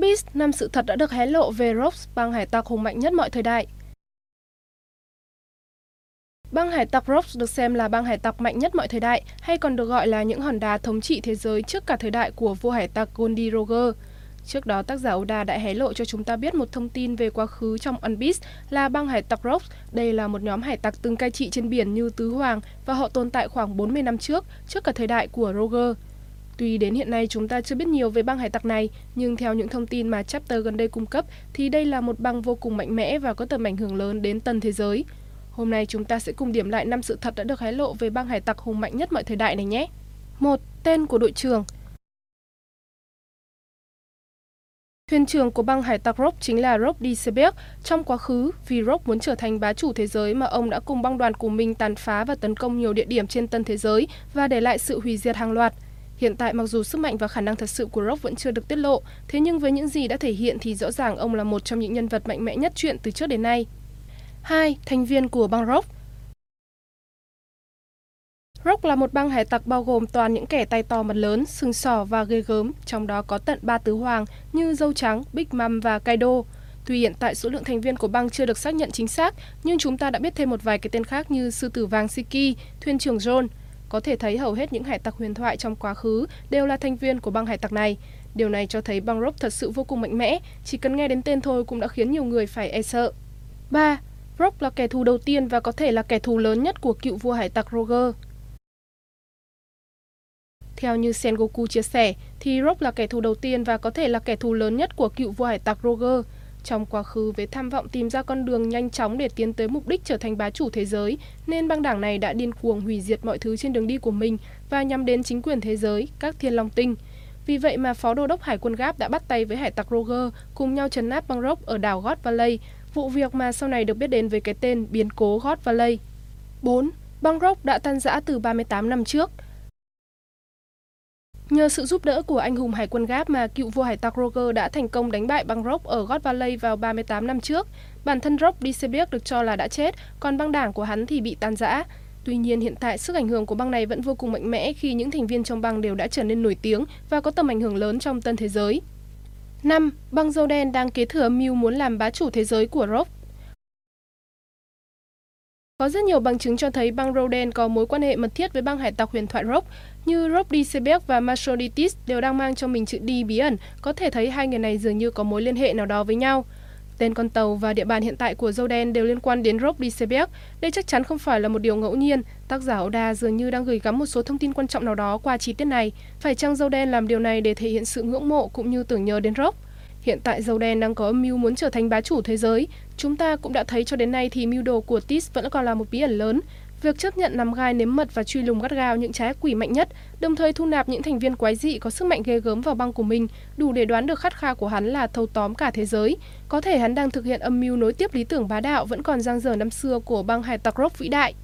Beast, năm sự thật đã được hé lộ về Rogues, băng hải tặc hùng mạnh nhất mọi thời đại. Băng hải tặc Rogues được xem là băng hải tặc mạnh nhất mọi thời đại, hay còn được gọi là những hòn đá thống trị thế giới trước cả thời đại của vua hải tặc Goldie Roger. Trước đó, tác giả Oda đã hé lộ cho chúng ta biết một thông tin về quá khứ trong Unbeast là băng hải tặc Rogues. Đây là một nhóm hải tặc từng cai trị trên biển như Tứ Hoàng và họ tồn tại khoảng 40 năm trước, trước cả thời đại của Roger. Tuy đến hiện nay chúng ta chưa biết nhiều về băng hải tặc này, nhưng theo những thông tin mà chapter gần đây cung cấp thì đây là một băng vô cùng mạnh mẽ và có tầm ảnh hưởng lớn đến tân thế giới. Hôm nay chúng ta sẽ cùng điểm lại năm sự thật đã được hé lộ về băng hải tặc hùng mạnh nhất mọi thời đại này nhé. 1. Tên của đội trưởng Thuyền trưởng của băng hải tặc Rock chính là Rob Dieselberg. Trong quá khứ, vì Rob muốn trở thành bá chủ thế giới mà ông đã cùng băng đoàn của mình tàn phá và tấn công nhiều địa điểm trên tân thế giới và để lại sự hủy diệt hàng loạt. Hiện tại mặc dù sức mạnh và khả năng thật sự của Rock vẫn chưa được tiết lộ, thế nhưng với những gì đã thể hiện thì rõ ràng ông là một trong những nhân vật mạnh mẽ nhất chuyện từ trước đến nay. 2. Thành viên của băng Rock Rock là một băng hải tặc bao gồm toàn những kẻ tay to mặt lớn, sừng sỏ và ghê gớm, trong đó có tận ba tứ hoàng như Dâu Trắng, Big Mom và Kaido. Tuy hiện tại số lượng thành viên của băng chưa được xác nhận chính xác, nhưng chúng ta đã biết thêm một vài cái tên khác như Sư tử vàng Siki, Thuyền trưởng John. Có thể thấy hầu hết những hải tặc huyền thoại trong quá khứ đều là thành viên của băng hải tặc này. Điều này cho thấy băng Rock thật sự vô cùng mạnh mẽ, chỉ cần nghe đến tên thôi cũng đã khiến nhiều người phải e sợ. 3. Rock là kẻ thù đầu tiên và có thể là kẻ thù lớn nhất của cựu vua hải tặc Roger. Theo như Sengoku chia sẻ, thì Rock là kẻ thù đầu tiên và có thể là kẻ thù lớn nhất của cựu vua hải tặc Roger. Trong quá khứ với tham vọng tìm ra con đường nhanh chóng để tiến tới mục đích trở thành bá chủ thế giới, nên băng đảng này đã điên cuồng hủy diệt mọi thứ trên đường đi của mình và nhắm đến chính quyền thế giới, các thiên long tinh. Vì vậy mà Phó Đô đốc Hải quân gáp đã bắt tay với hải tặc Roger cùng nhau trấn áp băng Rock ở đảo God Valley, vụ việc mà sau này được biết đến với cái tên biến cố God Valley. 4. Băng Rock đã tan rã từ 38 năm trước – Nhờ sự giúp đỡ của anh hùng hải quân gáp mà cựu vua hải tặc Roger đã thành công đánh bại băng Rock ở God Valley vào 38 năm trước. Bản thân Rock đi Dieselberg được cho là đã chết, còn băng đảng của hắn thì bị tan rã. Tuy nhiên hiện tại sức ảnh hưởng của băng này vẫn vô cùng mạnh mẽ khi những thành viên trong băng đều đã trở nên nổi tiếng và có tầm ảnh hưởng lớn trong tân thế giới. 5. Băng dâu đen đang kế thừa mưu muốn làm bá chủ thế giới của Rock. Có rất nhiều bằng chứng cho thấy băng Roden có mối quan hệ mật thiết với băng hải tặc huyền thoại Rock, như Rob Sebek và Marsolitis đều đang mang trong mình chữ D bí ẩn, có thể thấy hai người này dường như có mối liên hệ nào đó với nhau. Tên con tàu và địa bàn hiện tại của Zoden đều liên quan đến Rob Sebek, Đây chắc chắn không phải là một điều ngẫu nhiên. Tác giả Oda dường như đang gửi gắm một số thông tin quan trọng nào đó qua chi tiết này. Phải chăng Zoden làm điều này để thể hiện sự ngưỡng mộ cũng như tưởng nhớ đến Rob? Hiện tại dầu đen đang có âm mưu muốn trở thành bá chủ thế giới. Chúng ta cũng đã thấy cho đến nay thì mưu đồ của Tis vẫn còn là một bí ẩn lớn. Việc chấp nhận nằm gai nếm mật và truy lùng gắt gao những trái quỷ mạnh nhất, đồng thời thu nạp những thành viên quái dị có sức mạnh ghê gớm vào băng của mình, đủ để đoán được khát khao của hắn là thâu tóm cả thế giới. Có thể hắn đang thực hiện âm mưu nối tiếp lý tưởng bá đạo vẫn còn giang dở năm xưa của băng hải tặc rock vĩ đại.